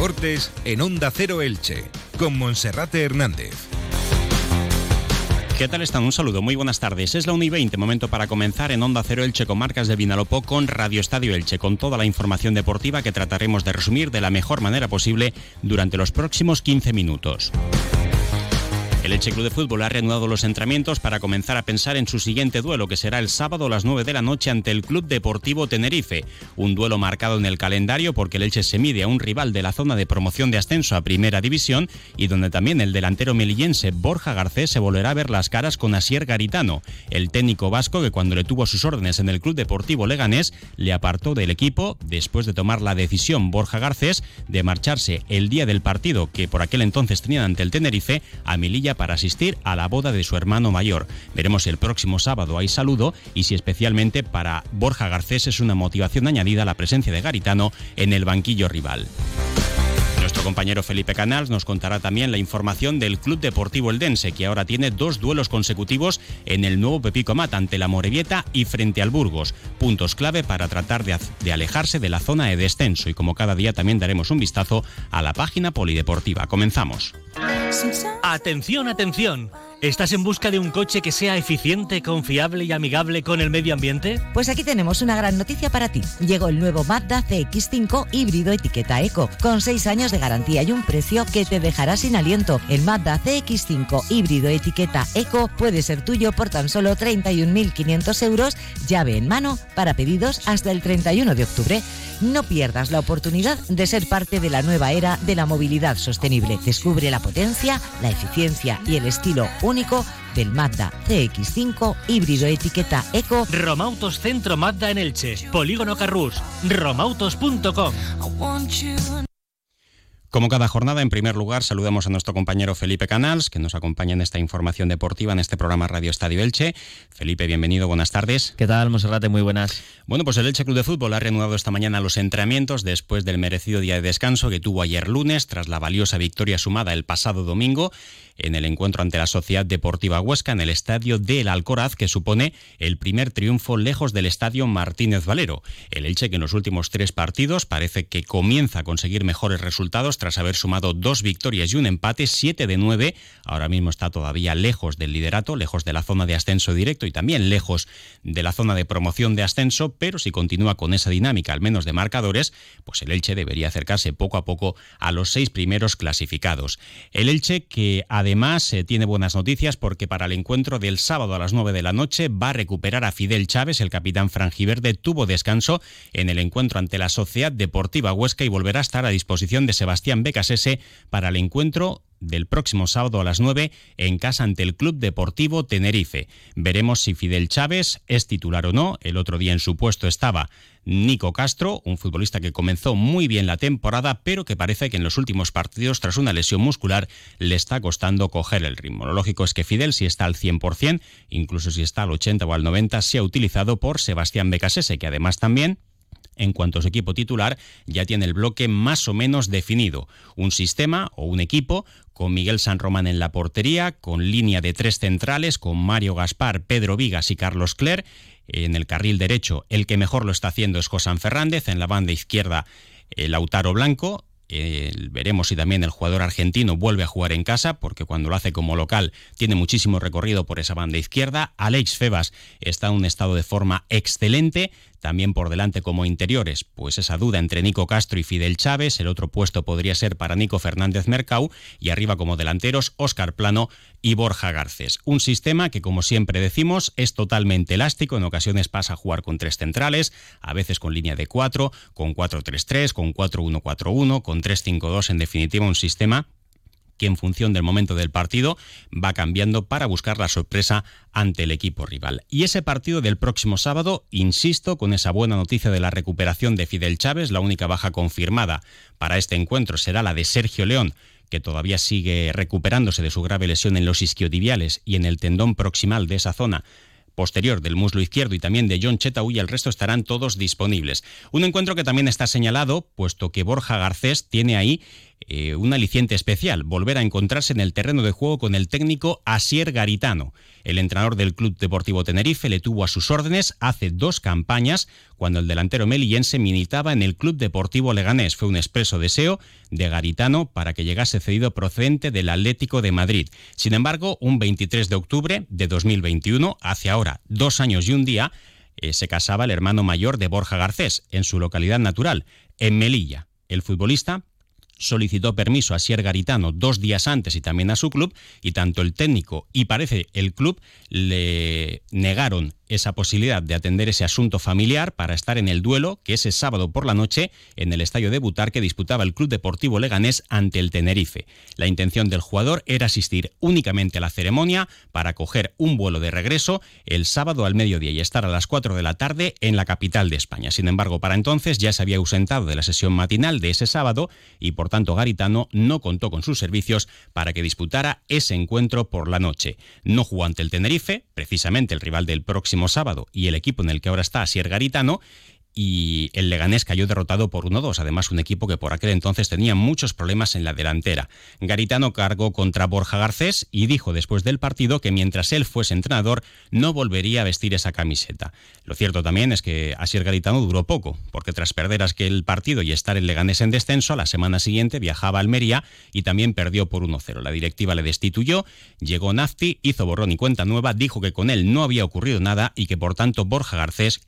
Deportes en Onda Cero Elche, con Monserrate Hernández. ¿Qué tal están? Un saludo, muy buenas tardes. Es la 1 y 20, momento para comenzar en Onda Cero Elche con marcas de Vinalopó con Radio Estadio Elche, con toda la información deportiva que trataremos de resumir de la mejor manera posible durante los próximos 15 minutos. El Elche Club de Fútbol ha reanudado los entrenamientos para comenzar a pensar en su siguiente duelo, que será el sábado a las 9 de la noche ante el Club Deportivo Tenerife. Un duelo marcado en el calendario porque el Elche se mide a un rival de la zona de promoción de ascenso a Primera División y donde también el delantero melillense Borja Garcés se volverá a ver las caras con Asier Garitano, el técnico vasco que cuando le tuvo sus órdenes en el Club Deportivo Leganés le apartó del equipo después de tomar la decisión Borja Garcés de marcharse el día del partido que por aquel entonces tenían ante el Tenerife a Mililla para asistir a la boda de su hermano mayor. Veremos el próximo sábado hay saludo y si especialmente para Borja Garcés es una motivación añadida la presencia de Garitano en el banquillo rival. Nuestro compañero Felipe Canals nos contará también la información del Club Deportivo Eldense, que ahora tiene dos duelos consecutivos en el nuevo Pepico Mat ante la Morevieta y frente al Burgos. Puntos clave para tratar de alejarse de la zona de descenso y como cada día también daremos un vistazo a la página polideportiva. Comenzamos. Atención, atención. ¿Estás en busca de un coche que sea eficiente, confiable y amigable con el medio ambiente? Pues aquí tenemos una gran noticia para ti. Llegó el nuevo Mazda CX5 híbrido etiqueta Eco, con 6 años de garantía y un precio que te dejará sin aliento. El Mazda CX5 híbrido etiqueta Eco puede ser tuyo por tan solo 31.500 euros, llave en mano, para pedidos hasta el 31 de octubre. No pierdas la oportunidad de ser parte de la nueva era de la movilidad sostenible. Descubre la potencia, la eficiencia y el estilo único del Mazda CX5 híbrido etiqueta Eco. Romautos Centro Mazda en Elche. Polígono Carrús. Romautos.com. Como cada jornada, en primer lugar, saludamos a nuestro compañero Felipe Canals, que nos acompaña en esta información deportiva en este programa Radio Estadio Elche. Felipe, bienvenido, buenas tardes. ¿Qué tal, Monserrate? Muy buenas. Bueno, pues el Elche Club de Fútbol ha reanudado esta mañana los entrenamientos después del merecido día de descanso que tuvo ayer lunes, tras la valiosa victoria sumada el pasado domingo en el encuentro ante la Sociedad Deportiva Huesca en el estadio del Alcoraz, que supone el primer triunfo lejos del estadio Martínez Valero. El Elche, que en los últimos tres partidos parece que comienza a conseguir mejores resultados tras haber sumado dos victorias y un empate, siete de nueve. Ahora mismo está todavía lejos del liderato, lejos de la zona de ascenso directo y también lejos de la zona de promoción de ascenso, pero si continúa con esa dinámica, al menos de marcadores, pues el Elche debería acercarse poco a poco a los seis primeros clasificados. El Elche que además eh, tiene buenas noticias porque para el encuentro del sábado a las 9 de la noche va a recuperar a Fidel Chávez, el capitán franjiverde, tuvo descanso en el encuentro ante la Sociedad Deportiva Huesca y volverá a estar a disposición de Sebastián Becasese para el encuentro del próximo sábado a las 9 en casa ante el Club Deportivo Tenerife. Veremos si Fidel Chávez es titular o no. El otro día en su puesto estaba Nico Castro, un futbolista que comenzó muy bien la temporada, pero que parece que en los últimos partidos, tras una lesión muscular, le está costando coger el ritmo. Lo lógico es que Fidel, si está al 100%, incluso si está al 80 o al 90, sea utilizado por Sebastián Becasese, que además también en cuanto a su equipo titular, ya tiene el bloque más o menos definido. Un sistema o un equipo con Miguel San Román en la portería, con línea de tres centrales, con Mario Gaspar, Pedro Vigas y Carlos Cler. En el carril derecho, el que mejor lo está haciendo es José Fernández. En la banda izquierda, el Lautaro Blanco veremos si también el jugador argentino vuelve a jugar en casa, porque cuando lo hace como local tiene muchísimo recorrido por esa banda izquierda. Alex Febas está en un estado de forma excelente, también por delante como interiores, pues esa duda entre Nico Castro y Fidel Chávez, el otro puesto podría ser para Nico Fernández Mercau, y arriba como delanteros Óscar Plano y Borja Garcés. Un sistema que, como siempre decimos, es totalmente elástico, en ocasiones pasa a jugar con tres centrales, a veces con línea de cuatro, con 4-3-3, con 4-1-4-1, con 3-5-2, en definitiva un sistema que en función del momento del partido va cambiando para buscar la sorpresa ante el equipo rival. Y ese partido del próximo sábado, insisto, con esa buena noticia de la recuperación de Fidel Chávez, la única baja confirmada para este encuentro será la de Sergio León, que todavía sigue recuperándose de su grave lesión en los isquiotibiales y en el tendón proximal de esa zona posterior del muslo izquierdo y también de John Chetaú y el resto estarán todos disponibles. Un encuentro que también está señalado, puesto que Borja Garcés tiene ahí eh, un aliciente especial, volver a encontrarse en el terreno de juego con el técnico Asier Garitano. El entrenador del Club Deportivo Tenerife le tuvo a sus órdenes hace dos campañas cuando el delantero melillense militaba en el Club Deportivo Leganés. Fue un expreso deseo de Garitano para que llegase cedido procedente del Atlético de Madrid. Sin embargo, un 23 de octubre de 2021, hace ahora dos años y un día, eh, se casaba el hermano mayor de Borja Garcés, en su localidad natural, en Melilla. El futbolista solicitó permiso a Sier Garitano dos días antes y también a su club, y tanto el técnico y parece el club le negaron esa posibilidad de atender ese asunto familiar para estar en el duelo que ese sábado por la noche en el estadio de Butar que disputaba el Club Deportivo Leganés ante el Tenerife. La intención del jugador era asistir únicamente a la ceremonia para coger un vuelo de regreso el sábado al mediodía y estar a las 4 de la tarde en la capital de España. Sin embargo, para entonces ya se había ausentado de la sesión matinal de ese sábado y por tanto Garitano no contó con sus servicios para que disputara ese encuentro por la noche. No jugó ante el Tenerife, precisamente el rival del próximo sábado. Y el equipo en el que ahora está Asier Garitano y el Leganés cayó derrotado por 1-2, además un equipo que por aquel entonces tenía muchos problemas en la delantera. Garitano cargó contra Borja Garcés y dijo después del partido que mientras él fuese entrenador no volvería a vestir esa camiseta. Lo cierto también es que Asier Garitano duró poco, porque tras perder aquel partido y estar el Leganés en descenso, la semana siguiente viajaba a Almería y también perdió por 1-0. La directiva le destituyó, llegó Nafti, hizo borrón y cuenta nueva, dijo que con él no había ocurrido nada y que por tanto Borja Garcés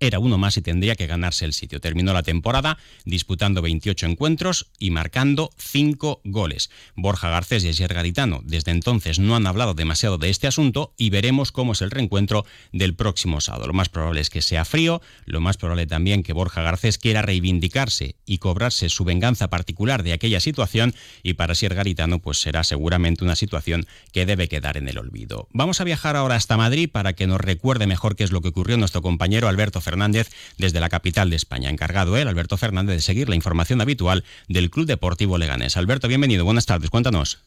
era uno más y tendría que ganarse el sitio. Terminó la temporada disputando 28 encuentros y marcando 5 goles. Borja Garcés y Asier Garitano desde entonces no han hablado demasiado de este asunto y veremos cómo es el reencuentro del próximo sábado. Lo más probable es que sea frío, lo más probable también que Borja Garcés quiera reivindicarse y cobrarse su venganza particular de aquella situación y para Asier Garitano pues será seguramente una situación que debe quedar en el olvido. Vamos a viajar ahora hasta Madrid para que nos recuerde mejor qué es lo que ocurrió nuestro compañero Alberto desde la capital de España. Encargado él, Alberto Fernández, de seguir la información habitual del Club Deportivo Leganés. Alberto, bienvenido, buenas tardes, cuéntanos.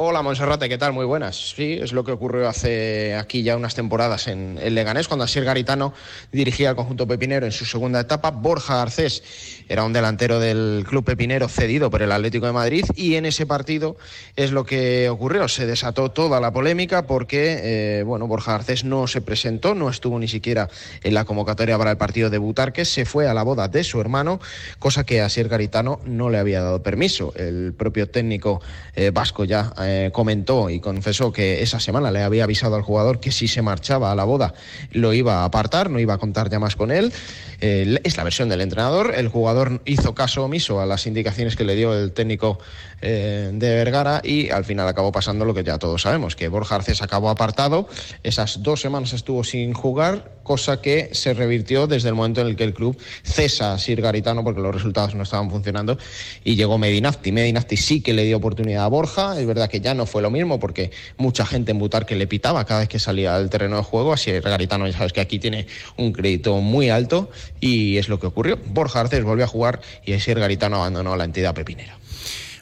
Hola Monserrate, ¿qué tal? Muy buenas. Sí, es lo que ocurrió hace aquí ya unas temporadas en el Leganés, cuando Asier Garitano dirigía al conjunto pepinero en su segunda etapa. Borja Garcés era un delantero del club pepinero cedido por el Atlético de Madrid y en ese partido es lo que ocurrió. Se desató toda la polémica porque, eh, bueno, Borja Garcés no se presentó, no estuvo ni siquiera en la convocatoria para el partido de Butarque, se fue a la boda de su hermano, cosa que Asier Garitano no le había dado permiso. El propio técnico eh, vasco ya eh, comentó y confesó que esa semana le había avisado al jugador que si se marchaba a la boda lo iba a apartar, no iba a contar ya más con él. Eh, es la versión del entrenador. El jugador hizo caso omiso a las indicaciones que le dio el técnico eh, de Vergara y al final acabó pasando lo que ya todos sabemos, que Borja Arces acabó apartado. Esas dos semanas estuvo sin jugar, cosa que se revirtió desde el momento en el que el club cesa a Sir Garitano porque los resultados no estaban funcionando y llegó Medinafti. Medinafti sí que le dio oportunidad a Borja. Es verdad que ya no fue lo mismo porque mucha gente en Butar que le pitaba cada vez que salía al terreno de juego. Así Garitano ya sabes que aquí tiene un crédito muy alto y es lo que ocurrió. Borja Arces volvió a jugar y Asier Garitano abandonó la entidad pepinera.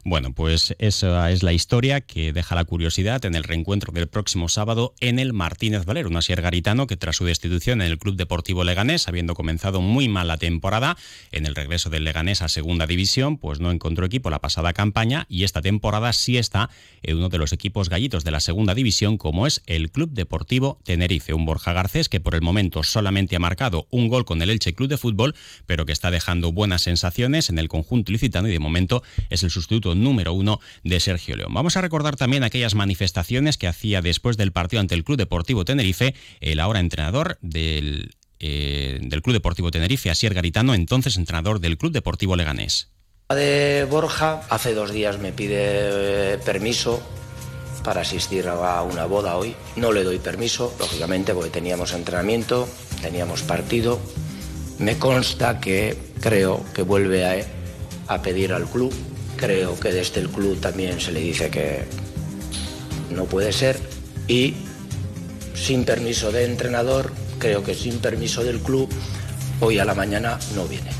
Bueno, pues esa es la historia que deja la curiosidad en el reencuentro del próximo sábado en el Martínez Valero, un asier garitano que tras su destitución en el Club Deportivo Leganés, habiendo comenzado muy mal la temporada, en el regreso del Leganés a Segunda División, pues no encontró equipo la pasada campaña y esta temporada sí está en uno de los equipos gallitos de la Segunda División, como es el Club Deportivo Tenerife, un Borja Garcés que por el momento solamente ha marcado un gol con el Elche Club de Fútbol, pero que está dejando buenas sensaciones en el conjunto licitano y de momento es el sustituto número uno de Sergio León. Vamos a recordar también aquellas manifestaciones que hacía después del partido ante el Club Deportivo Tenerife, el ahora entrenador del, eh, del Club Deportivo Tenerife, Asier Garitano, entonces entrenador del Club Deportivo Leganés. De Borja, hace dos días me pide eh, permiso para asistir a una boda hoy. No le doy permiso, lógicamente, porque teníamos entrenamiento, teníamos partido. Me consta que creo que vuelve a, a pedir al club Creo que desde el club también se le dice que no puede ser y sin permiso de entrenador, creo que sin permiso del club, hoy a la mañana no viene.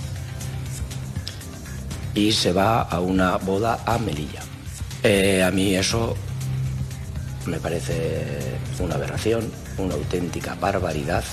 Y se va a una boda a Melilla. Eh, a mí eso me parece una aberración, una auténtica barbaridad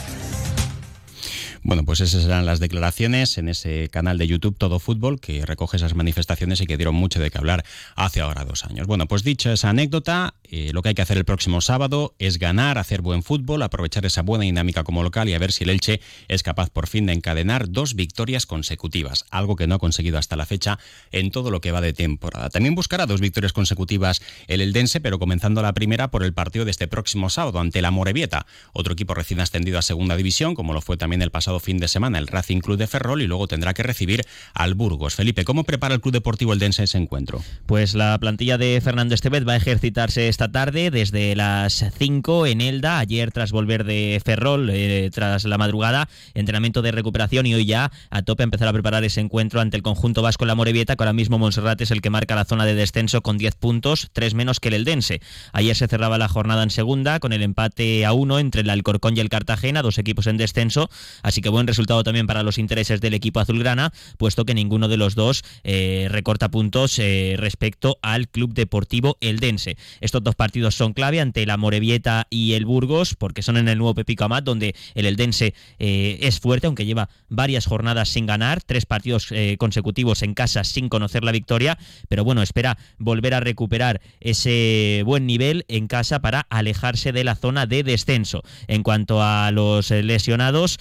Bueno, pues esas serán las declaraciones en ese canal de YouTube Todo Fútbol que recoge esas manifestaciones y que dieron mucho de qué hablar hace ahora dos años. Bueno, pues dicho esa anécdota, eh, lo que hay que hacer el próximo sábado es ganar, hacer buen fútbol, aprovechar esa buena dinámica como local y a ver si el Elche es capaz por fin de encadenar dos victorias consecutivas, algo que no ha conseguido hasta la fecha en todo lo que va de temporada. También buscará dos victorias consecutivas el Eldense, pero comenzando la primera por el partido de este próximo sábado ante la Morevieta, otro equipo recién ascendido a segunda división, como lo fue también el pasado fin de semana el Racing Club de Ferrol y luego tendrá que recibir al Burgos. Felipe, ¿cómo prepara el Club Deportivo Eldense ese encuentro? Pues la plantilla de Fernando Estevez va a ejercitarse esta tarde desde las 5 en Elda, ayer tras volver de Ferrol, eh, tras la madrugada, entrenamiento de recuperación y hoy ya a tope empezar a preparar ese encuentro ante el conjunto vasco en la Morevieta, que ahora mismo Monserrat es el que marca la zona de descenso con 10 puntos, 3 menos que el Eldense. Ayer se cerraba la jornada en segunda con el empate a 1 entre el Alcorcón y el Cartagena, dos equipos en descenso, así que buen resultado también para los intereses del equipo azulgrana, puesto que ninguno de los dos eh, recorta puntos eh, respecto al Club Deportivo Eldense. Estos dos partidos son clave ante la Morevieta y el Burgos, porque son en el nuevo Pepico Amat, donde el Eldense eh, es fuerte, aunque lleva varias jornadas sin ganar, tres partidos consecutivos en casa sin conocer la victoria, pero bueno, espera volver a recuperar ese buen nivel en casa para alejarse de la zona de descenso. En cuanto a los lesionados,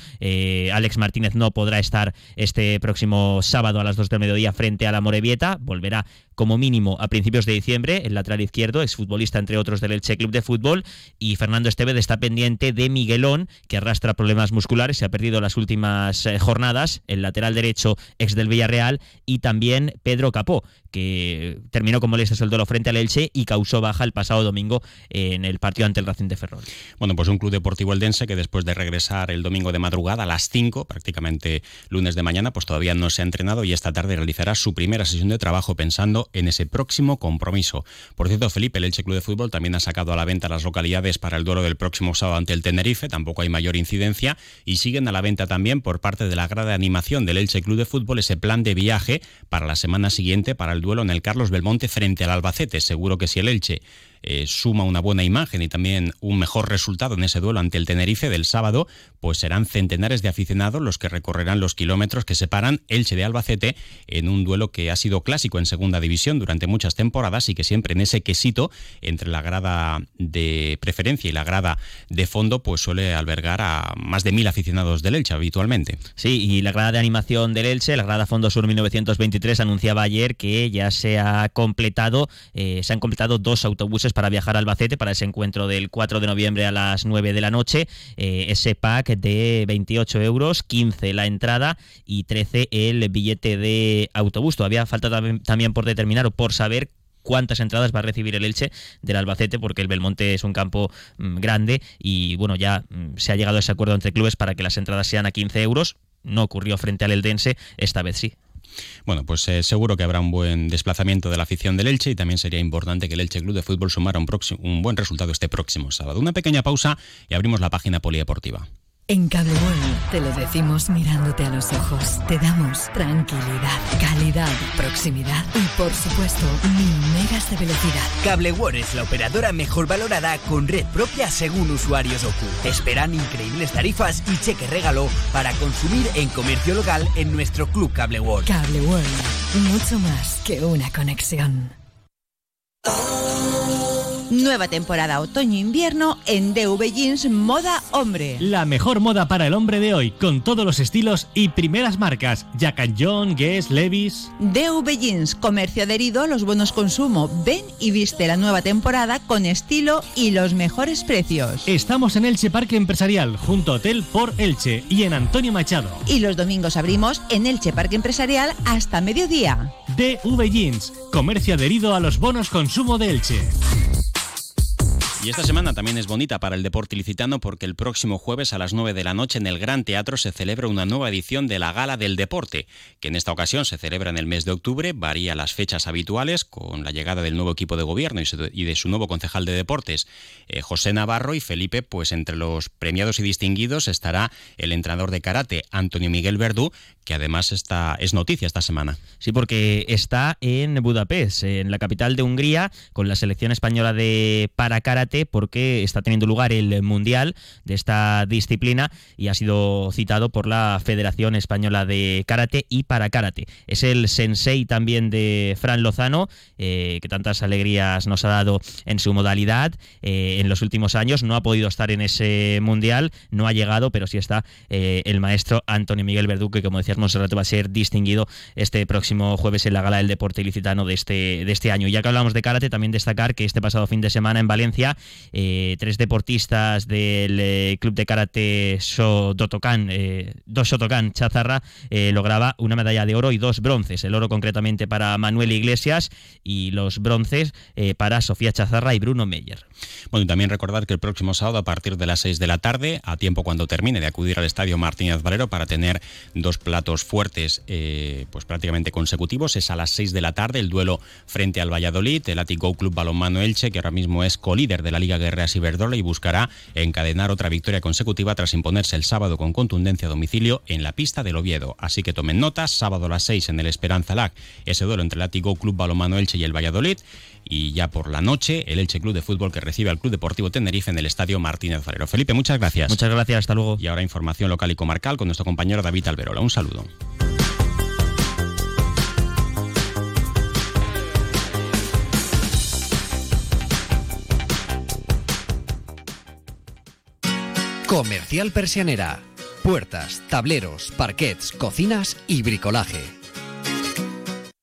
Alex Martínez no podrá estar este próximo sábado a las 2 del mediodía frente a la Morevieta, volverá como mínimo a principios de diciembre, el lateral izquierdo, exfutbolista entre otros del Elche Club de Fútbol, y Fernando Estevez está pendiente de Miguelón, que arrastra problemas musculares, se ha perdido las últimas eh, jornadas, el lateral derecho ex del Villarreal, y también Pedro Capó, que terminó con molestias el duelo frente al Elche y causó baja el pasado domingo en el partido ante el Racing de Ferrol. Bueno, pues un club deportivo eldense que después de regresar el domingo de madrugada a las 5, prácticamente lunes de mañana, pues todavía no se ha entrenado y esta tarde realizará su primera sesión de trabajo pensando en ese próximo compromiso. Por cierto, Felipe, el Elche Club de Fútbol también ha sacado a la venta las localidades para el duelo del próximo sábado ante el Tenerife, tampoco hay mayor incidencia, y siguen a la venta también por parte de la grada de animación del Elche Club de Fútbol ese plan de viaje para la semana siguiente para el duelo en el Carlos Belmonte frente al Albacete. Seguro que si el Elche eh, suma una buena imagen y también un mejor resultado en ese duelo ante el Tenerife del sábado, pues serán centenares de aficionados los que recorrerán los kilómetros que separan Elche de Albacete en un duelo que ha sido clásico en segunda división durante muchas temporadas y que siempre en ese quesito entre la grada de preferencia y la grada de fondo pues suele albergar a más de mil aficionados del Elche habitualmente. Sí, y la grada de animación del Elche, la grada Fondo Sur 1923 anunciaba ayer que ya se ha completado, eh, se han completado dos autobuses para viajar a Albacete para ese encuentro del 4 de noviembre a las 9 de la noche. Eh, ese pack de 28 euros, 15 la entrada y 13 el billete de autobús. Todavía falta también por determinar o por saber cuántas entradas va a recibir el Elche del Albacete, porque el Belmonte es un campo mm, grande y bueno, ya mm, se ha llegado a ese acuerdo entre clubes para que las entradas sean a 15 euros. No ocurrió frente al Eldense, esta vez sí. Bueno, pues eh, seguro que habrá un buen desplazamiento de la afición del Elche y también sería importante que el Elche Club de Fútbol sumara un, un buen resultado este próximo sábado. Una pequeña pausa y abrimos la página polideportiva. En Cable World te lo decimos mirándote a los ojos. Te damos tranquilidad, calidad, proximidad y, por supuesto, mil megas de velocidad. Cable World es la operadora mejor valorada con red propia según usuarios OCU. esperan increíbles tarifas y cheque regalo para consumir en comercio local en nuestro club Cable World. Cable World, mucho más que una conexión. Nueva temporada otoño-invierno en DV Jeans Moda Hombre. La mejor moda para el hombre de hoy, con todos los estilos y primeras marcas. Jack John, Guess, Levis. DV Jeans, comercio adherido a los buenos consumo. Ven y viste la nueva temporada con estilo y los mejores precios. Estamos en Elche Parque Empresarial, junto a Hotel por Elche y en Antonio Machado. Y los domingos abrimos en Elche Parque Empresarial hasta mediodía. DV Jeans, comercio adherido a los bonos consumo de Elche. Y esta semana también es bonita para el deporte ilicitano porque el próximo jueves a las 9 de la noche en el Gran Teatro se celebra una nueva edición de la Gala del Deporte, que en esta ocasión se celebra en el mes de octubre, varía las fechas habituales con la llegada del nuevo equipo de gobierno y de su nuevo concejal de deportes, eh, José Navarro. Y Felipe, pues entre los premiados y distinguidos estará el entrenador de karate, Antonio Miguel Verdú, que además está, es noticia esta semana. Sí, porque está en Budapest, en la capital de Hungría, con la selección española de para karate porque está teniendo lugar el mundial de esta disciplina y ha sido citado por la Federación Española de Karate y para Karate. Es el sensei también de Fran Lozano, eh, que tantas alegrías nos ha dado en su modalidad eh, en los últimos años. No ha podido estar en ese mundial, no ha llegado, pero sí está eh, el maestro Antonio Miguel Verdú, que como decías, Monserrato va a ser distinguido este próximo jueves en la gala del deporte ilicitano de este, de este año. Ya que hablamos de karate, también destacar que este pasado fin de semana en Valencia, tres deportistas del club de karate Shotokan, dos Shotokan Chazarra, lograba una medalla de oro y dos bronces. El oro concretamente para Manuel Iglesias y los bronces para Sofía Chazarra y Bruno Meyer. Bueno, y también recordar que el próximo sábado, a partir de las 6 de la tarde, a tiempo cuando termine de acudir al estadio Martínez Valero para tener dos platos fuertes, eh, pues prácticamente consecutivos, es a las 6 de la tarde el duelo frente al Valladolid, el Atico Club Balonmano Elche, que ahora mismo es colíder de la Liga Guerreras Iberdrola y buscará encadenar otra victoria consecutiva tras imponerse el sábado con contundencia a domicilio en la pista del Oviedo. Así que tomen notas, sábado a las 6 en el Esperanza Lag, ese duelo entre el Atico Club Balonmano Elche y el Valladolid y ya por la noche el Elche Club de Fútbol que recibe al Club Deportivo Tenerife en el Estadio Martínez Valero. Felipe, muchas gracias. Muchas gracias, hasta luego. Y ahora información local y comarcal con nuestro compañero David Alberola. Un saludo. Comercial Persianera. Puertas, tableros, parquets, cocinas y bricolaje